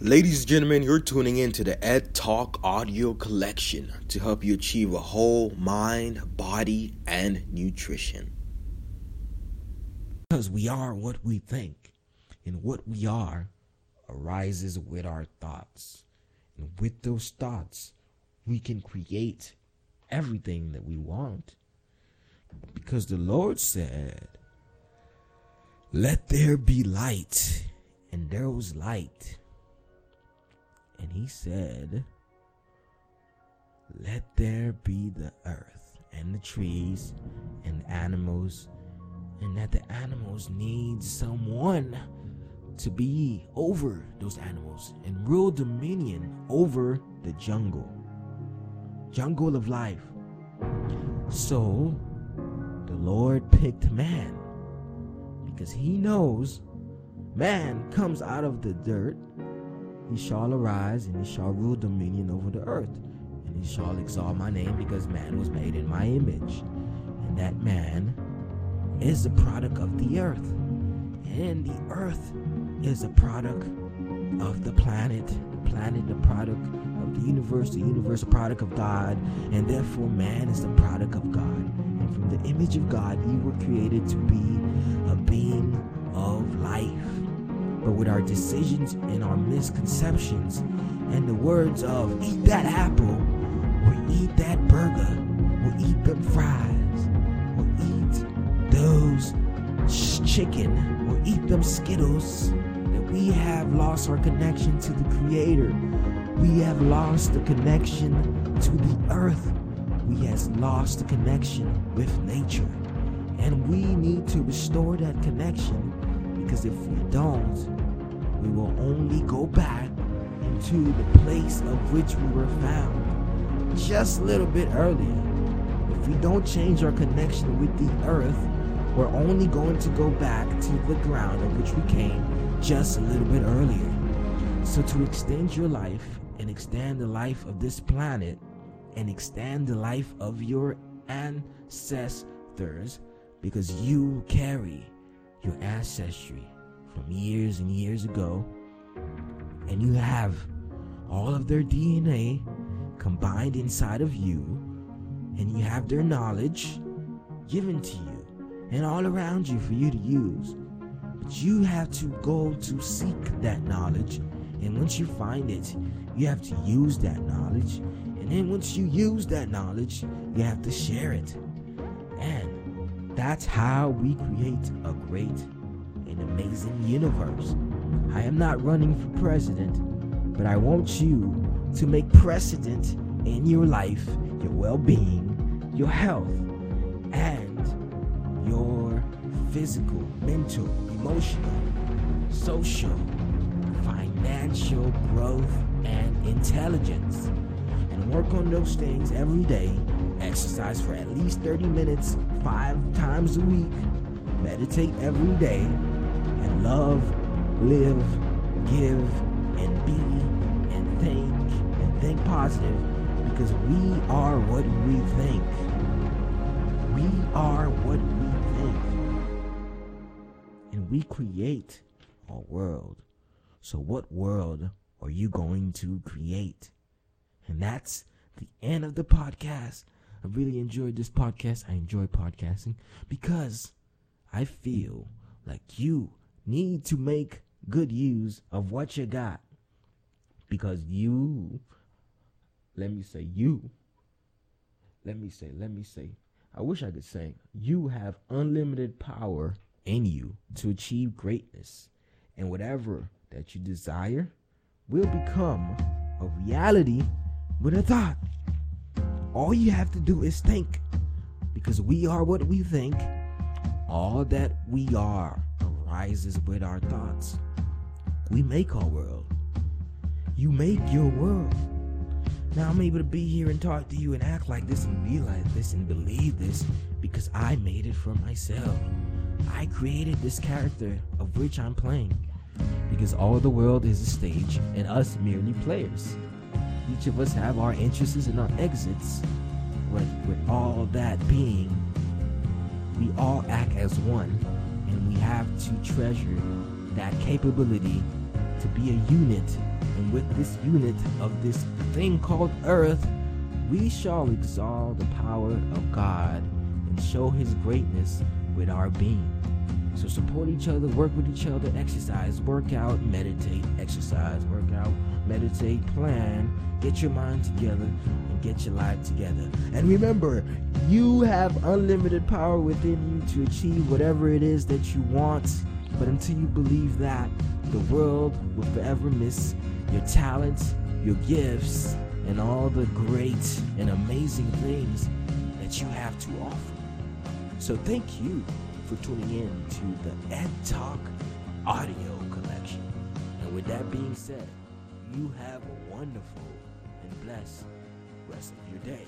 Ladies and gentlemen, you're tuning in to the Ed Talk audio collection to help you achieve a whole mind, body, and nutrition. Because we are what we think, and what we are arises with our thoughts. And with those thoughts, we can create everything that we want. Because the Lord said, Let there be light, and there was light and he said, Let there be the earth and the trees and animals, and that the animals need someone to be over those animals and rule dominion over the jungle. Jungle of life. So the Lord picked man because he knows man comes out of the dirt he shall arise and he shall rule dominion over the earth. And he shall exalt my name because man was made in my image. And that man is a product of the earth. And the earth is a product of the planet. The planet, the product of the universe, the universe, a product of God. And therefore, man is the product of God. And from the image of God, you were created to be a being with our decisions and our misconceptions. And the words of eat that apple or eat that burger or eat them fries or eat those chicken or eat them skittles that we have lost our connection to the creator. We have lost the connection to the earth. We have lost the connection with nature. And we need to restore that connection because if we don't we will only go back into the place of which we were found just a little bit earlier. If we don't change our connection with the earth, we're only going to go back to the ground of which we came just a little bit earlier. So, to extend your life and extend the life of this planet and extend the life of your ancestors, because you carry your ancestry from years and years ago, and you have all of their DNA combined inside of you, and you have their knowledge given to you and all around you for you to use. But you have to go to seek that knowledge, and once you find it, you have to use that knowledge. And then once you use that knowledge, you have to share it. And that's how we create a great an amazing universe. I am not running for president, but I want you to make precedent in your life, your well being, your health, and your physical, mental, emotional, social, financial growth and intelligence. And work on those things every day. Exercise for at least 30 minutes, five times a week. Meditate every day love, live, give, and be, and think, and think positive because we are what we think. We are what we think. And we create our world. So, what world are you going to create? And that's the end of the podcast. I really enjoyed this podcast. I enjoy podcasting because I feel like you need to make good use of what you got. Because you let me say you let me say let me say i wish i could say you have unlimited power in you to achieve greatness. And whatever that you desire will become a reality with a thought. All you have to do is think. Because we are what we think. All that we are arises with our thoughts. We make our world. You make your world. Now I'm able to be here and talk to you and act like this and be like this and believe this because I made it for myself. I created this character of which I'm playing because all the world is a stage and us merely players. Each of us have our entrances and our exits, but with all that being, we all act as one to treasure that capability to be a unit And with this unit of this thing called earth, we shall exalt the power of God and show his greatness with our being. So support each other, work with each other, exercise, work out, meditate, exercise, work out, meditate, plan, get your mind together, and get your life together. And remember, you have unlimited power within you to achieve whatever it is that you want. But until you believe that, the world will forever miss your talents, your gifts, and all the great and amazing things that you have to offer. So thank you for tuning in to the Ed Talk audio collection. And with that being said, you have a wonderful and blessed rest of your day.